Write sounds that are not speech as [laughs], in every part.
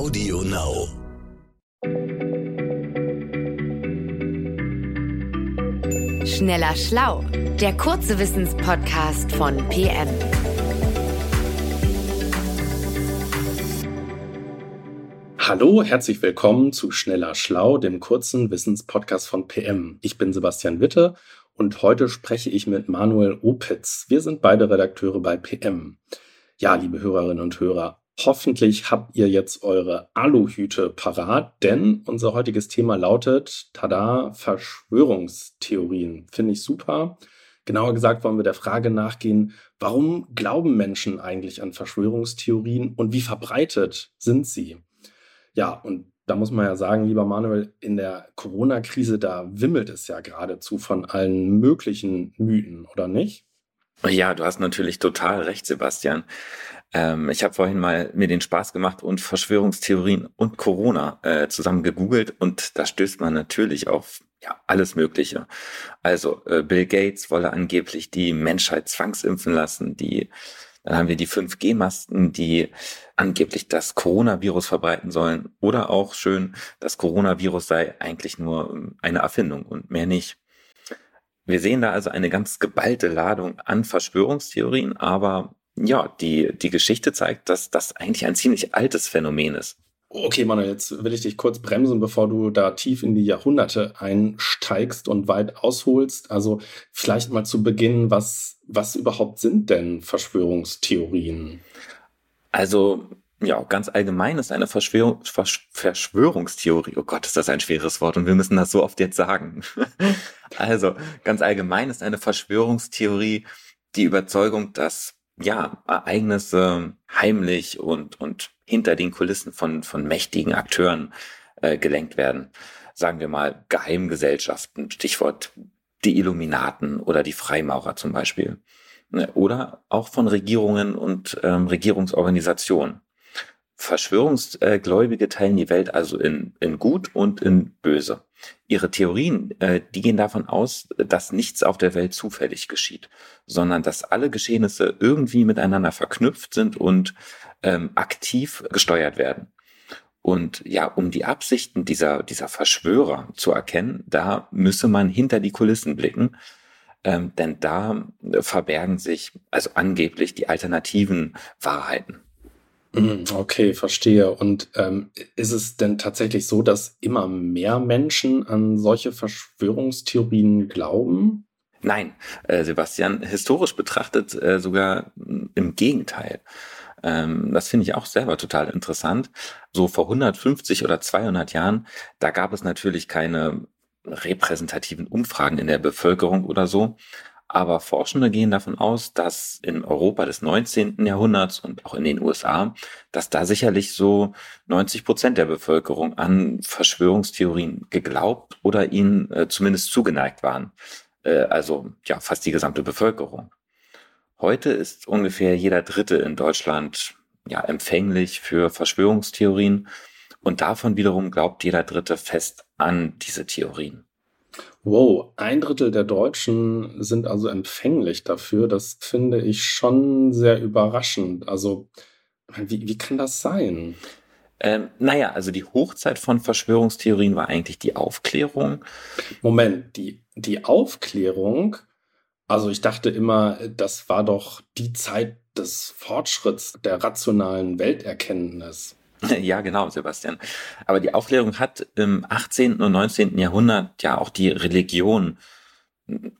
Audio Now. Schneller Schlau, der kurze Wissenspodcast von PM. Hallo, herzlich willkommen zu Schneller Schlau, dem kurzen Wissenspodcast von PM. Ich bin Sebastian Witte und heute spreche ich mit Manuel Opitz. Wir sind beide Redakteure bei PM. Ja, liebe Hörerinnen und Hörer, Hoffentlich habt ihr jetzt eure Aluhüte parat, denn unser heutiges Thema lautet, tada, Verschwörungstheorien. Finde ich super. Genauer gesagt wollen wir der Frage nachgehen, warum glauben Menschen eigentlich an Verschwörungstheorien und wie verbreitet sind sie? Ja, und da muss man ja sagen, lieber Manuel, in der Corona-Krise, da wimmelt es ja geradezu von allen möglichen Mythen, oder nicht? Ja, du hast natürlich total recht, Sebastian. Ähm, ich habe vorhin mal mir den Spaß gemacht und Verschwörungstheorien und Corona äh, zusammen gegoogelt und da stößt man natürlich auf ja, alles Mögliche. Also äh, Bill Gates wolle angeblich die Menschheit zwangsimpfen lassen, die dann haben wir die 5G-Masten, die angeblich das Coronavirus verbreiten sollen. Oder auch schön, das Coronavirus sei eigentlich nur ähm, eine Erfindung und mehr nicht. Wir sehen da also eine ganz geballte Ladung an Verschwörungstheorien, aber ja, die, die Geschichte zeigt, dass das eigentlich ein ziemlich altes Phänomen ist. Okay, Manuel, jetzt will ich dich kurz bremsen, bevor du da tief in die Jahrhunderte einsteigst und weit ausholst. Also vielleicht mal zu Beginn, was, was überhaupt sind denn Verschwörungstheorien? Also ja, ganz allgemein ist eine Verschwörung, Versch Verschwörungstheorie, oh Gott, ist das ein schweres Wort und wir müssen das so oft jetzt sagen. [laughs] also ganz allgemein ist eine Verschwörungstheorie die Überzeugung, dass ja, Ereignisse heimlich und, und hinter den Kulissen von, von mächtigen Akteuren äh, gelenkt werden. Sagen wir mal Geheimgesellschaften, Stichwort die Illuminaten oder die Freimaurer zum Beispiel. Ne, oder auch von Regierungen und ähm, Regierungsorganisationen. Verschwörungsgläubige teilen die Welt also in, in gut und in böse. Ihre Theorien, äh, die gehen davon aus, dass nichts auf der Welt zufällig geschieht, sondern dass alle Geschehnisse irgendwie miteinander verknüpft sind und ähm, aktiv gesteuert werden. Und ja, um die Absichten dieser, dieser Verschwörer zu erkennen, da müsse man hinter die Kulissen blicken, ähm, denn da verbergen sich also angeblich die alternativen Wahrheiten. Mhm, okay, verstehe. Und ähm, ist es denn tatsächlich so, dass immer mehr Menschen an solche Verschwörungstheorien glauben? Nein, äh, Sebastian, historisch betrachtet äh, sogar im Gegenteil. Ähm, das finde ich auch selber total interessant. So vor 150 oder 200 Jahren, da gab es natürlich keine repräsentativen Umfragen in der Bevölkerung oder so. Aber Forschende gehen davon aus, dass in Europa des 19. Jahrhunderts und auch in den USA, dass da sicherlich so 90 Prozent der Bevölkerung an Verschwörungstheorien geglaubt oder ihnen äh, zumindest zugeneigt waren. Äh, also ja, fast die gesamte Bevölkerung. Heute ist ungefähr jeder Dritte in Deutschland ja empfänglich für Verschwörungstheorien und davon wiederum glaubt jeder Dritte fest an diese Theorien. Wow, ein Drittel der Deutschen sind also empfänglich dafür. Das finde ich schon sehr überraschend. Also, wie, wie kann das sein? Ähm, naja, also die Hochzeit von Verschwörungstheorien war eigentlich die Aufklärung. Moment, die, die Aufklärung? Also ich dachte immer, das war doch die Zeit des Fortschritts der rationalen Welterkenntnis. [laughs] Ja, genau, Sebastian. Aber die Aufklärung hat im 18. und 19. Jahrhundert ja auch die Religion,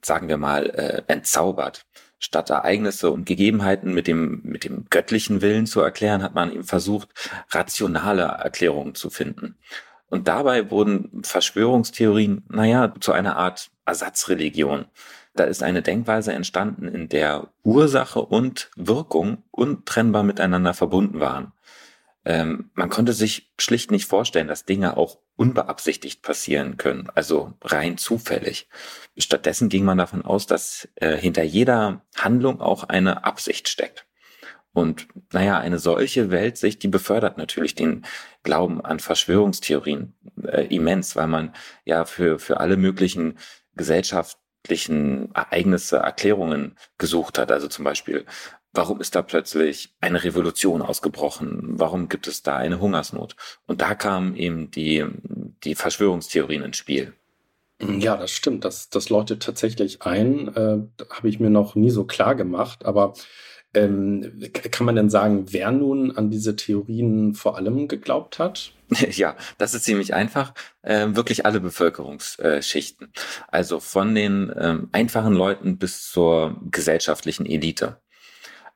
sagen wir mal, äh, entzaubert. Statt Ereignisse und Gegebenheiten mit dem, mit dem göttlichen Willen zu erklären, hat man ihm versucht, rationale Erklärungen zu finden. Und dabei wurden Verschwörungstheorien, naja, zu einer Art Ersatzreligion. Da ist eine Denkweise entstanden, in der Ursache und Wirkung untrennbar miteinander verbunden waren. Ähm, man konnte sich schlicht nicht vorstellen, dass Dinge auch unbeabsichtigt passieren können, also rein zufällig. Stattdessen ging man davon aus, dass äh, hinter jeder Handlung auch eine Absicht steckt. Und naja, eine solche Weltsicht, die befördert natürlich den Glauben an Verschwörungstheorien äh, immens, weil man ja für, für alle möglichen gesellschaftlichen Ereignisse Erklärungen gesucht hat. Also zum Beispiel Warum ist da plötzlich eine Revolution ausgebrochen? Warum gibt es da eine Hungersnot? Und da kamen eben die, die Verschwörungstheorien ins Spiel. Ja, das stimmt. Das, das läutet tatsächlich ein. Äh, Habe ich mir noch nie so klar gemacht. Aber ähm, kann man denn sagen, wer nun an diese Theorien vor allem geglaubt hat? [laughs] Ja, das ist ziemlich einfach. Ähm, wirklich alle Bevölkerungsschichten. Also von den ähm, einfachen Leuten bis zur gesellschaftlichen Elite.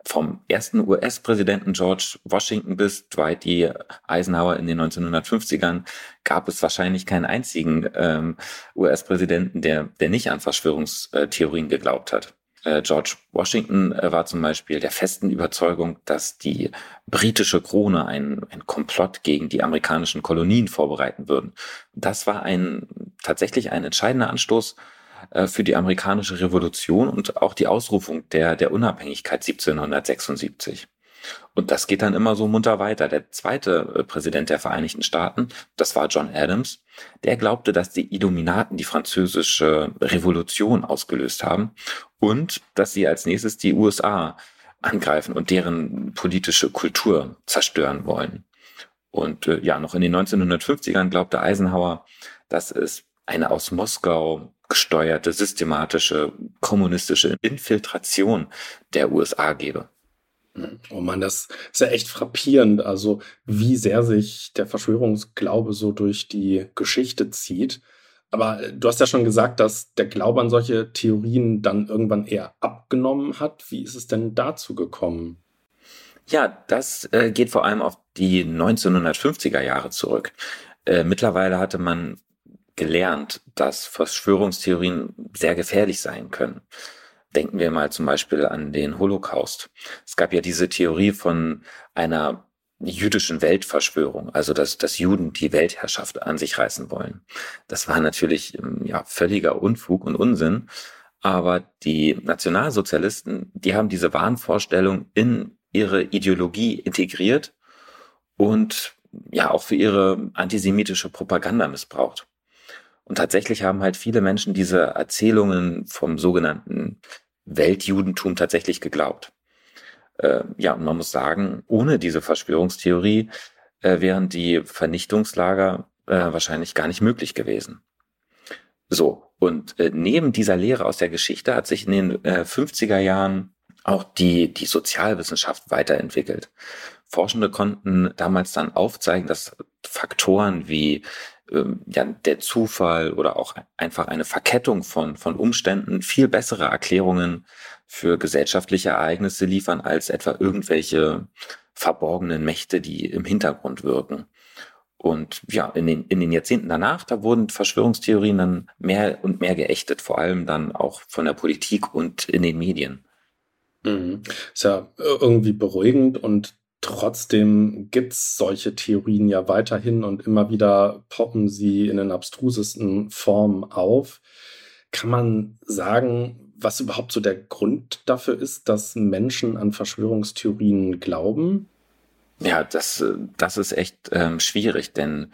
Vom ersten US-Präsidenten George Washington bis Dwight D. Eisenhower in den 1950ern gab es wahrscheinlich keinen einzigen ähm, US-Präsidenten, der, der nicht an Verschwörungstheorien geglaubt hat. Äh, George Washington äh, war zum Beispiel der festen Überzeugung, dass die britische Krone ein, ein Komplott gegen die amerikanischen Kolonien vorbereiten würden. Das war ein tatsächlich ein entscheidender Anstoß äh, für die amerikanische Revolution und auch die Ausrufung der, der Unabhängigkeit 1776. Und das geht dann immer so munter weiter. Der zweite äh, Präsident der Vereinigten Staaten, das war John Adams, der glaubte, dass die Illuminaten die französische Revolution ausgelöst haben und dass sie als nächstes die USA angreifen und deren politische Kultur zerstören wollen. Und äh, ja, noch in den 1950ern glaubte Eisenhower, dass es eine aus Moskau gesteuerte, systematische, kommunistische Infiltration der USA gebe. Oh man, das ist ja echt frappierend, also wie sehr sich der Verschwörungsglaube so durch die Geschichte zieht. Aber äh, du hast ja schon gesagt, dass der Glaube an solche Theorien dann irgendwann eher abgenommen hat. Wie ist es denn dazu gekommen? Ja, das äh, geht vor allem auf die 1950er Jahre zurück. Äh, mittlerweile hatte man gelernt, dass Verschwörungstheorien sehr gefährlich sein können. Denken wir mal zum Beispiel an den Holocaust. Es gab ja diese Theorie von einer jüdischen Weltverschwörung, also dass, dass Juden die Weltherrschaft an sich reißen wollen. Das war natürlich ähm, ja völliger Unfug und Unsinn. Aber die Nationalsozialisten, die haben diese Wahnvorstellung in ihre Ideologie integriert und ja auch für ihre antisemitische Propaganda missbraucht. Und tatsächlich haben halt viele Menschen diese Erzählungen vom sogenannten Weltjudentum tatsächlich geglaubt. Äh, ja, und man muss sagen, ohne diese Verschwörungstheorie äh, wären die Vernichtungslager äh, wahrscheinlich gar nicht möglich gewesen. So, und äh, neben dieser Lehre aus der Geschichte hat sich in den 50er äh, Jahren auch die, die Sozialwissenschaft weiterentwickelt. Forschende konnten damals dann aufzeigen, dass Faktoren wie ähm, ja, der Zufall oder auch einfach eine Verkettung von, von Umständen viel bessere Erklärungen für gesellschaftliche Ereignisse liefern als etwa irgendwelche verborgenen Mächte, die im Hintergrund wirken. Und ja, in den, in den Jahrzehnten danach, da wurden Verschwörungstheorien dann mehr und mehr geächtet, vor allem dann auch von der Politik und in den Medien. Mhm. Ist ja irgendwie beruhigend und Trotzdem gibt es solche Theorien ja weiterhin und immer wieder poppen sie in den abstrusesten Formen auf. Kann man sagen, was überhaupt so der Grund dafür ist, dass Menschen an Verschwörungstheorien glauben? Ja, das, das ist echt ähm, schwierig, denn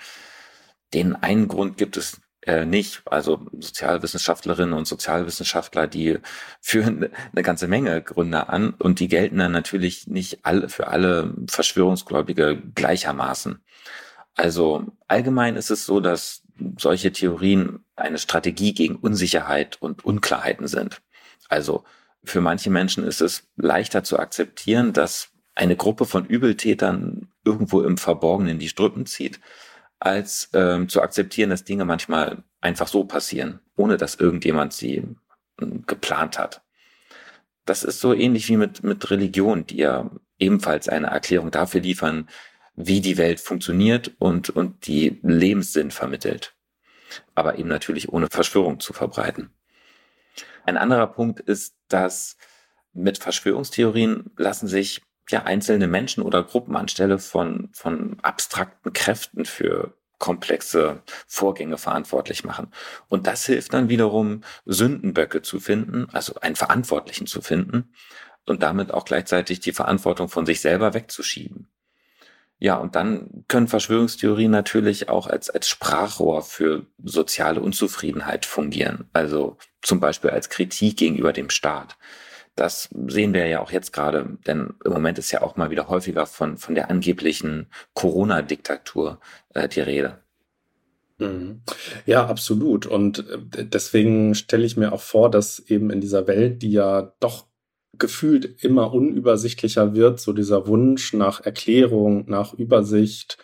den einen Grund gibt es äh, nicht. Also Sozialwissenschaftlerinnen und Sozialwissenschaftler, die führen [laughs] eine ganze Menge Gründe an und die gelten dann natürlich nicht alle für alle Verschwörungsgläubige gleichermaßen. Also allgemein ist es so, dass solche Theorien eine Strategie gegen Unsicherheit und Unklarheiten sind. Also für manche Menschen ist es leichter zu akzeptieren, dass eine Gruppe von Übeltätern irgendwo im Verborgenen die Strüppen zieht, als ähm, zu akzeptieren, dass Dinge manchmal einfach so passieren, ohne dass irgendjemand sie ähm, geplant hat. Das ist so ähnlich wie mit, mit Religion, die ja ebenfalls eine Erklärung dafür liefern, wie die Welt funktioniert und, und die Lebenssinn vermittelt. Aber eben natürlich ohne Verschwörung zu verbreiten. Ein anderer Punkt ist, dass mit Verschwörungstheorien lassen sich ja einzelne Menschen oder Gruppen anstelle von, von abstrakten Kräften für komplexe Vorgänge verantwortlich machen. Und das hilft dann wiederum, Sündenböcke zu finden, also einen Verantwortlichen zu finden und damit auch gleichzeitig die Verantwortung von sich selber wegzuschieben. Ja, und dann können Verschwörungstheorien natürlich auch als, als Sprachrohr für soziale Unzufriedenheit fungieren. Also zum Beispiel als Kritik gegenüber dem Staat Das sehen wir ja auch jetzt gerade, denn im Moment ist ja auch mal wieder häufiger von, von der angeblichen Corona-Diktatur äh, die Rede. Mhm. Ja, absolut. Und äh, deswegen stelle ich mir auch vor, dass eben in dieser Welt, die ja doch gefühlt immer unübersichtlicher wird, so dieser Wunsch nach Erklärung, nach Übersicht,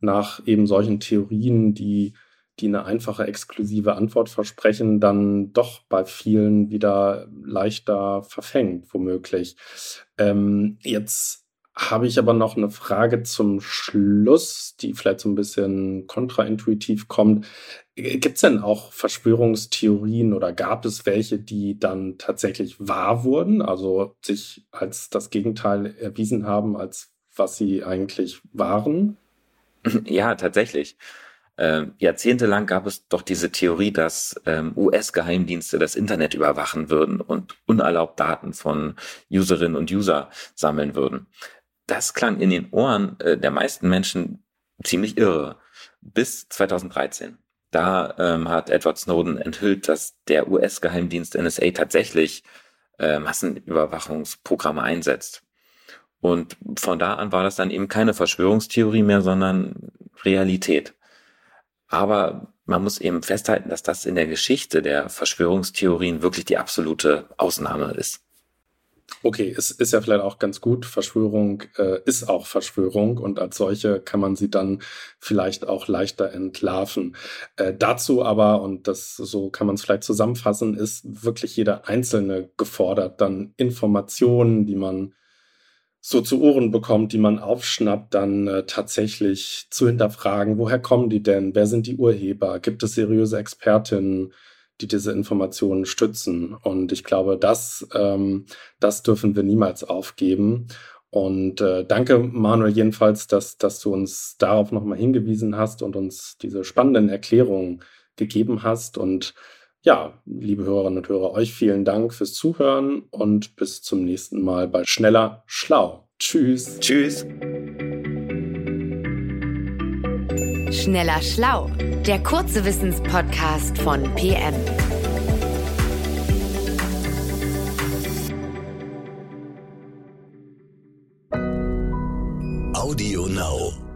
nach eben solchen Theorien, die, die eine einfache, exklusive Antwort versprechen, dann doch bei vielen wieder leichter verfängt, womöglich. Ähm, jetzt habe ich aber noch eine Frage zum Schluss, die vielleicht so ein bisschen kontraintuitiv kommt. Gibt es denn auch Verschwörungstheorien oder gab es welche, die dann tatsächlich wahr wurden, also sich als das Gegenteil erwiesen haben, als was sie eigentlich waren? Ja, tatsächlich. Äh, jahrzehntelang gab es doch diese Theorie, dass ähm, US-Geheimdienste das Internet überwachen würden und unerlaubt Daten von Userinnen und User sammeln würden das klang in den Ohren äh, der meisten Menschen ziemlich irre. Bis 2013. Da ähm, hat Edward Snowden enthüllt, dass der US-Geheimdienst NSA tatsächlich äh, Massenüberwachungsprogramme einsetzt. Und von da an war das dann eben keine Verschwörungstheorie mehr, sondern Realität. Aber man muss eben festhalten, dass das in der Geschichte der Verschwörungstheorien wirklich die absolute Ausnahme ist. Okay, es ist ja vielleicht auch ganz gut. Verschwörung äh, ist auch Verschwörung und als solche kann man sie dann vielleicht auch leichter entlarven. Äh, dazu aber, und das so kann man es vielleicht zusammenfassen, ist wirklich jeder Einzelne gefordert, dann Informationen, die man so zu Ohren bekommt, die man aufschnappt, dann äh, tatsächlich zu hinterfragen, woher kommen die denn? Wer sind die Urheber? Gibt es seriöse Expertinnen? die diese Informationen stützen. Und ich glaube, das, ähm, das dürfen wir niemals aufgeben. Und äh, danke, Manuel, jedenfalls, dass, dass du uns darauf nochmal hingewiesen hast und uns diese spannenden Erklärungen gegeben hast. Und ja, liebe Hörerinnen und Hörer, euch vielen Dank fürs Zuhören und bis zum nächsten Mal bei Schneller Schlau. Tschüss. Tschüss. Schneller Schlau, der kurze Wissenspodcast von PM. Audio Now.